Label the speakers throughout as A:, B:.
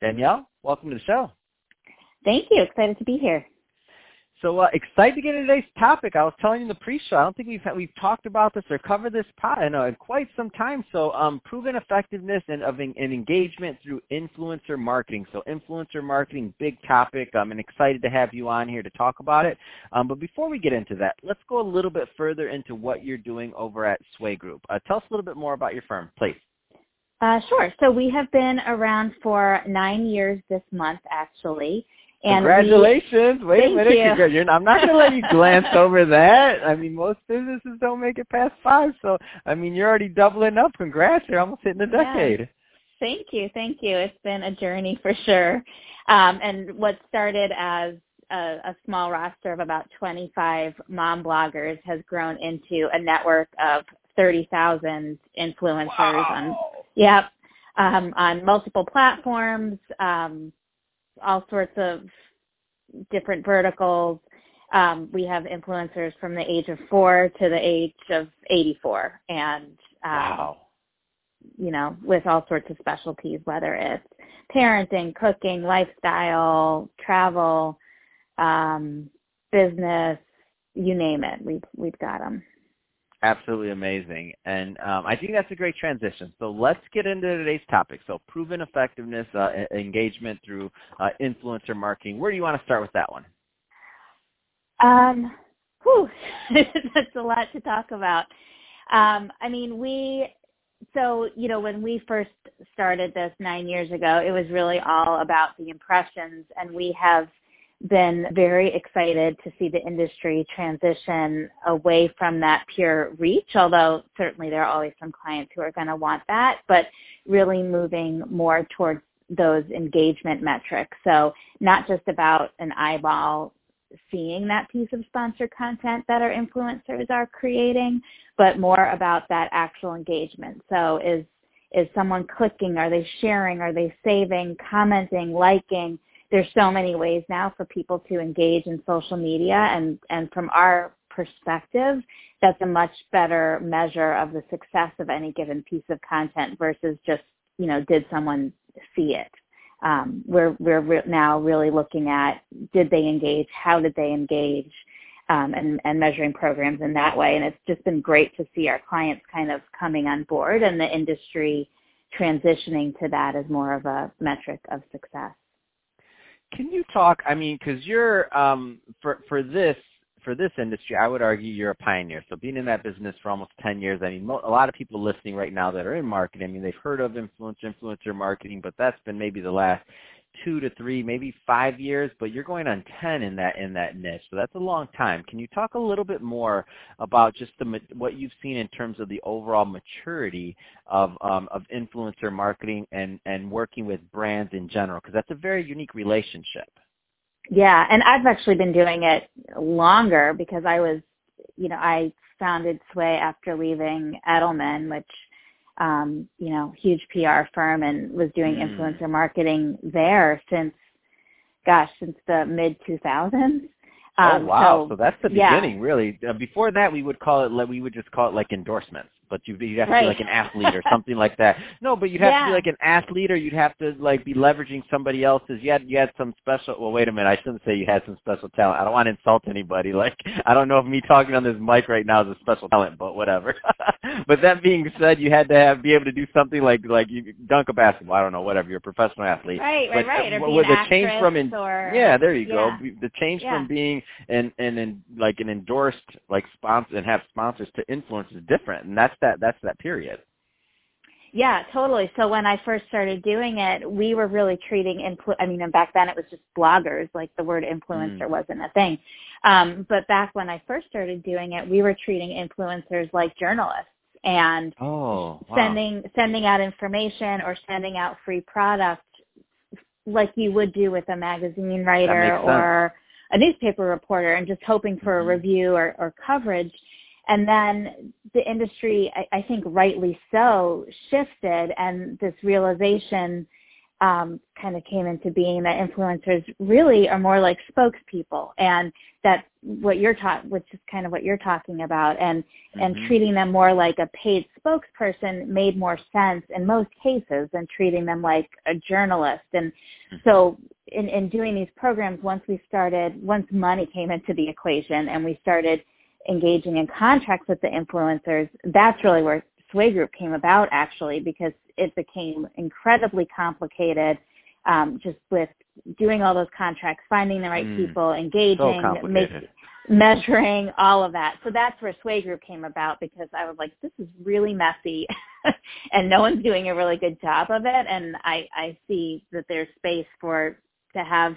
A: Danielle, welcome to the show.
B: Thank you. Excited to be here.
A: So uh, excited to get into today's topic. I was telling you in the pre-show, I don't think we've we've talked about this or covered this pot in, uh, in quite some time. So um, proven effectiveness and of an engagement through influencer marketing. So influencer marketing, big topic. I'm excited to have you on here to talk about it. Um, but before we get into that, let's go a little bit further into what you're doing over at Sway Group. Uh, tell us a little bit more about your firm, please.
B: Uh, sure. So we have been around for nine years this month, actually.
A: And Congratulations!
B: We,
A: Wait
B: a
A: minute,
B: you.
A: I'm not going to let you glance over that. I mean, most businesses don't make it past five, so I mean, you're already doubling up. Congrats! You're almost hitting a decade.
B: Yeah. Thank you, thank you. It's been a journey for sure. Um, and what started as a, a small roster of about 25 mom bloggers has grown into a network of 30,000 influencers
A: wow.
B: on Yep. Um, on multiple platforms, um, all sorts of different verticals. Um, we have influencers from the age of four to the age of 84, and um,
A: wow.
B: you know, with all sorts of specialties, whether it's parenting, cooking, lifestyle, travel, um, business, you name it. We've we've got them
A: absolutely amazing. And um, I think that's a great transition. So let's get into today's topic. So proven effectiveness, uh, engagement through uh, influencer marketing. Where do you want to start with that one?
B: Um, whew, that's a lot to talk about. Um, I mean, we, so, you know, when we first started this nine years ago, it was really all about the impressions and we have been very excited to see the industry transition away from that pure reach, although certainly there are always some clients who are going to want that, but really moving more towards those engagement metrics. So not just about an eyeball seeing that piece of sponsored content that our influencers are creating, but more about that actual engagement. So is is someone clicking? Are they sharing? Are they saving, commenting, liking? There's so many ways now for people to engage in social media and, and from our perspective, that's a much better measure of the success of any given piece of content versus just, you know, did someone see it? Um, we're we're re- now really looking at did they engage, how did they engage, um, and, and measuring programs in that way. And it's just been great to see our clients kind of coming on board and the industry transitioning to that as more of a metric of success.
A: Can you talk? I mean, because you're um, for for this for this industry, I would argue you're a pioneer. So being in that business for almost 10 years, I mean, mo- a lot of people listening right now that are in marketing, I mean, they've heard of influencer, influencer marketing, but that's been maybe the last two to three, maybe five years, but you're going on 10 in that in that niche. So that's a long time. Can you talk a little bit more about just the what you've seen in terms of the overall maturity of um, of influencer marketing and and working with brands in general? Because that's a very unique relationship.
B: Yeah, and I've actually been doing it longer because I was, you know, I founded Sway after leaving Edelman, which um, you know, huge PR firm and was doing mm. influencer marketing there since, gosh, since the mid 2000s.
A: Um, oh wow!
B: So,
A: so that's the
B: yeah.
A: beginning, really. Uh, before that, we would call it. We would just call it like endorsements but you you'd have to
B: right.
A: be like an athlete or something like that. No, but you'd have
B: yeah.
A: to be like an athlete or you'd have to like be leveraging somebody else's. You had you had some special. Well, wait a minute. I shouldn't say you had some special talent. I don't want to insult anybody. Like I don't know if me talking on this mic right now is a special talent, but whatever. but that being said, you had to have be able to do something like like you dunk a basketball. I don't know, whatever. You're a professional athlete.
B: Right,
A: right,
B: right.
A: Or
B: with
A: the change from in,
B: or,
A: yeah, there you
B: yeah.
A: go. The change
B: yeah.
A: from being an an, an like an endorsed like sponsor and have sponsors to influence is different, and that's that that's that period.
B: Yeah, totally. So when I first started doing it, we were really treating influ- I mean, and back then it was just bloggers, like the word influencer mm. wasn't a thing. Um, but back when I first started doing it, we were treating influencers like journalists and
A: oh, wow.
B: sending sending out information or sending out free product like you would do with a magazine writer or a newspaper reporter and just hoping for mm-hmm. a review or, or coverage. And then the industry, I, I think rightly so, shifted and this realization um, kind of came into being that influencers really are more like spokespeople and that what you're taught, which is kind of what you're talking about and, mm-hmm. and treating them more like a paid spokesperson made more sense in most cases than treating them like a journalist. And mm-hmm. so in, in doing these programs, once we started, once money came into the equation and we started engaging in contracts with the influencers, that's really where Sway Group came about actually because it became incredibly complicated um, just with doing all those contracts, finding the right mm. people, engaging,
A: so
B: make, measuring, all of that. So that's where Sway Group came about because I was like, this is really messy and no one's doing a really good job of it. And I, I see that there's space for to have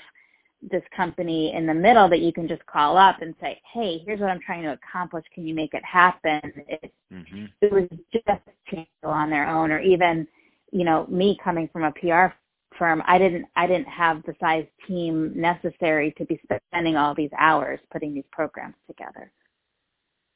B: this company in the middle that you can just call up and say, hey, here's what I'm trying to accomplish. Can you make it happen? It, mm-hmm. it was just on their own or even, you know, me coming from a PR firm, I didn't, I didn't have the size team necessary to be spending all these hours putting these programs together.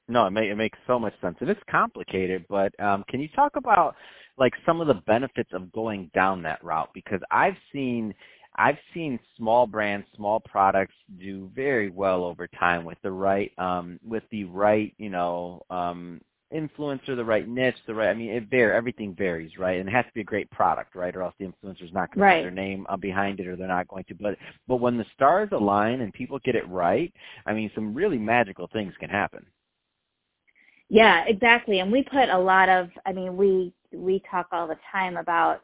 A: No, it, may, it makes so much sense. And it's complicated, but um, can you talk about like some of the benefits of going down that route? Because I've seen – I've seen small brands, small products do very well over time with the right, um, with the right, you know, um, influencer, the right niche, the right. I mean, it var everything varies, right? And it has to be a great product, right? Or else the influencer's not going to
B: right.
A: put their name uh, behind it, or they're not going to. But but when the stars align and people get it right, I mean, some really magical things can happen.
B: Yeah, exactly. And we put a lot of. I mean, we we talk all the time about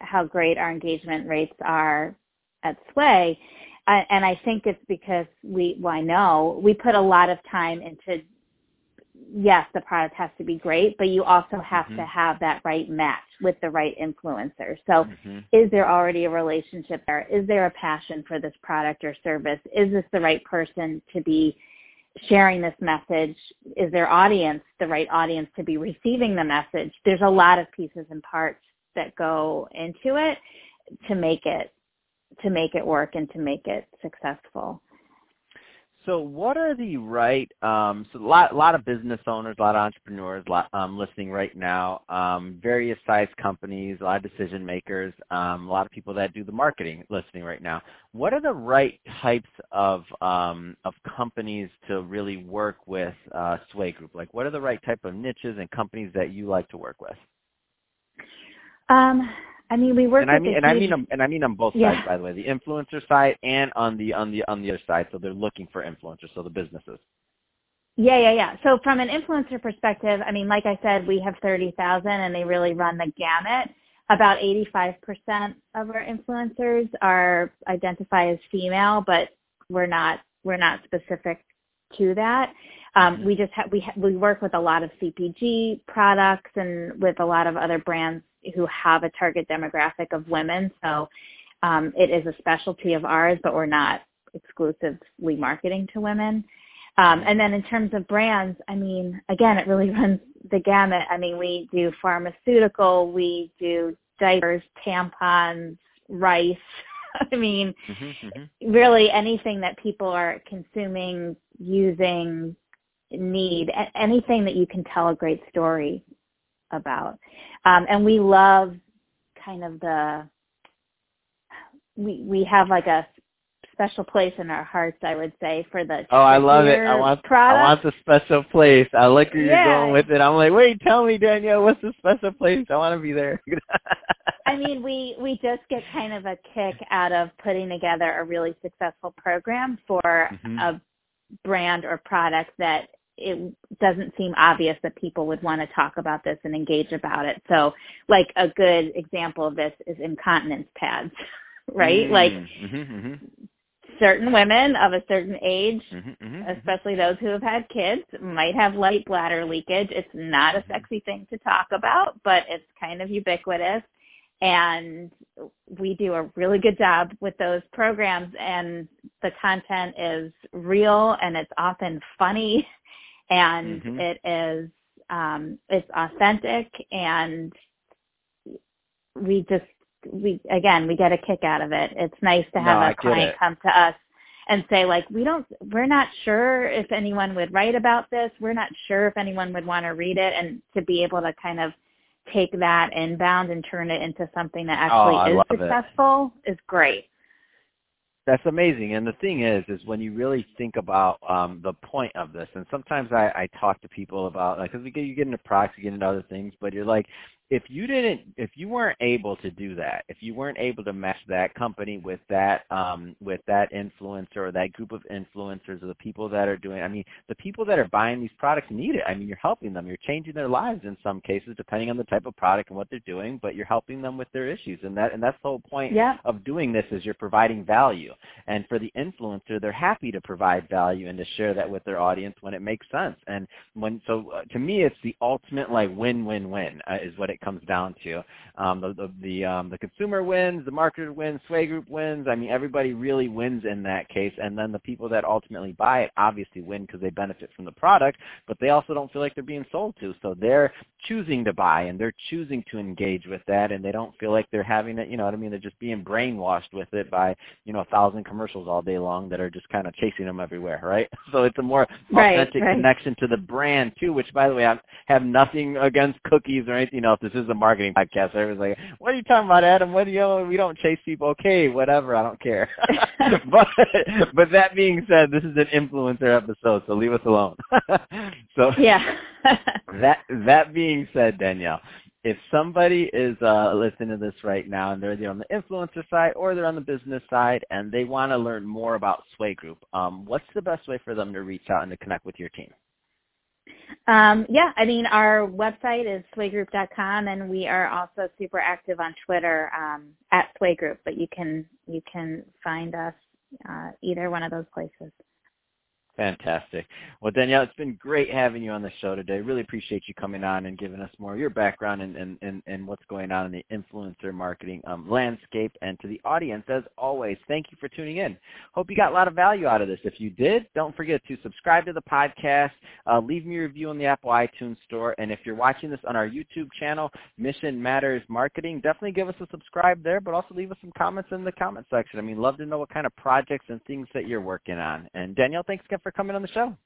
B: how great our engagement rates are at Sway. Uh, and I think it's because we, well, I know we put a lot of time into, yes, the product has to be great, but you also have mm-hmm. to have that right match with the right influencer. So mm-hmm. is there already a relationship there? Is there a passion for this product or service? Is this the right person to be sharing this message? Is their audience the right audience to be receiving the message? There's a lot of pieces and parts that go into it to make it to make it work and to make it successful.
A: So what are the right, um, so a lot, a lot of business owners, a lot of entrepreneurs lot, um, listening right now, um, various size companies, a lot of decision makers, um, a lot of people that do the marketing listening right now. What are the right types of, um, of companies to really work with uh, Sway Group? Like what are the right type of niches and companies that you like to work with?
B: Um, I mean, we work
A: and
B: I
A: mean,
B: and
A: huge... I mean, and I mean on both
B: yeah.
A: sides, by the way, the influencer side and on the on the on the other side. So they're looking for influencers, so the businesses.
B: Yeah, yeah, yeah. So from an influencer perspective, I mean, like I said, we have thirty thousand, and they really run the gamut. About eighty-five percent of our influencers are identify as female, but we're not we're not specific to that. Um, mm-hmm. we just ha- we ha- we work with a lot of CPG products and with a lot of other brands who have a target demographic of women. So um, it is a specialty of ours, but we're not exclusively marketing to women. Um, and then in terms of brands, I mean, again, it really runs the gamut. I mean, we do pharmaceutical, we do diapers, tampons, rice. I mean, mm-hmm, mm-hmm. really anything that people are consuming, using, need, anything that you can tell a great story about. Um, and we love kind of the we we have like a special place in our hearts, I would say, for the
A: Oh, I love it. I want
B: product.
A: I want the special place. I like where yeah. you're going with it. I'm like, wait, tell me, Danielle, what's the special place? I want to be there.
B: I mean, we we just get kind of a kick out of putting together a really successful program for mm-hmm. a brand or product that it doesn't seem obvious that people would want to talk about this and engage about it. So like a good example of this is incontinence pads, right?
A: Mm-hmm,
B: like
A: mm-hmm, mm-hmm.
B: certain women of a certain age,
A: mm-hmm, mm-hmm, mm-hmm.
B: especially those who have had kids, might have light bladder leakage. It's not a sexy thing to talk about, but it's kind of ubiquitous. And we do a really good job with those programs and the content is real and it's often funny and mm-hmm. it is um, it's authentic and we just we again we get a kick out of it. It's nice to have
A: no,
B: a client come to us and say like we don't we're not sure if anyone would write about this. We're not sure if anyone would want to read it and to be able to kind of take that inbound and turn it into something that
A: oh,
B: actually is successful
A: it.
B: is great.
A: That's amazing. And the thing is, is when you really think about um, the point of this, and sometimes I, I talk to people about, like, because you get into products, you get into other things, but you're like, if you didn't if you weren't able to do that if you weren't able to match that company with that um with that influencer or that group of influencers or the people that are doing i mean the people that are buying these products need it. I mean you're helping them. You're changing their lives in some cases depending on the type of product and what they're doing but you're helping them with their issues. And that and that's the whole point
B: yeah.
A: of doing this is you're providing value. And for the influencer they're happy to provide value and to share that with their audience when it makes sense. And when so uh, to me it's the ultimate like win win win uh, is what it it comes down to. Um, the the the, um, the consumer wins, the marketer wins, Sway Group wins. I mean, everybody really wins in that case. And then the people that ultimately buy it obviously win because they benefit from the product, but they also don't feel like they're being sold to. So they're choosing to buy and they're choosing to engage with that, and they don't feel like they're having it. You know what I mean? They're just being brainwashed with it by you know a thousand commercials all day long that are just kind of chasing them everywhere, right? So it's a more authentic
B: right, right.
A: connection to the brand too. Which, by the way, I have nothing against cookies or anything. Know, this is a marketing podcast. Was like, "What are you talking about, Adam? What do you? We don't chase people. Okay, whatever. I don't care." but but that being said, this is an influencer episode, so leave us alone. so
B: yeah.
A: that that being said, Danielle, if somebody is uh, listening to this right now and they're either on the influencer side or they're on the business side and they want to learn more about Sway Group, um, what's the best way for them to reach out and to connect with your team?
B: Um, yeah, I mean, our website is swaygroup.com, and we are also super active on Twitter um, at swaygroup. But you can you can find us uh, either one of those places.
A: Fantastic. Well, Danielle, it's been great having you on the show today. Really appreciate you coming on and giving us more of your background and, and, and, and what's going on in the influencer marketing um, landscape. And to the audience, as always, thank you for tuning in. Hope you got a lot of value out of this. If you did, don't forget to subscribe to the podcast, uh, leave me a review on the Apple iTunes Store, and if you're watching this on our YouTube channel, Mission Matters Marketing, definitely give us a subscribe there, but also leave us some comments in the comment section. I mean, love to know what kind of projects and things that you're working on. And Danielle, thanks again for coming on the show.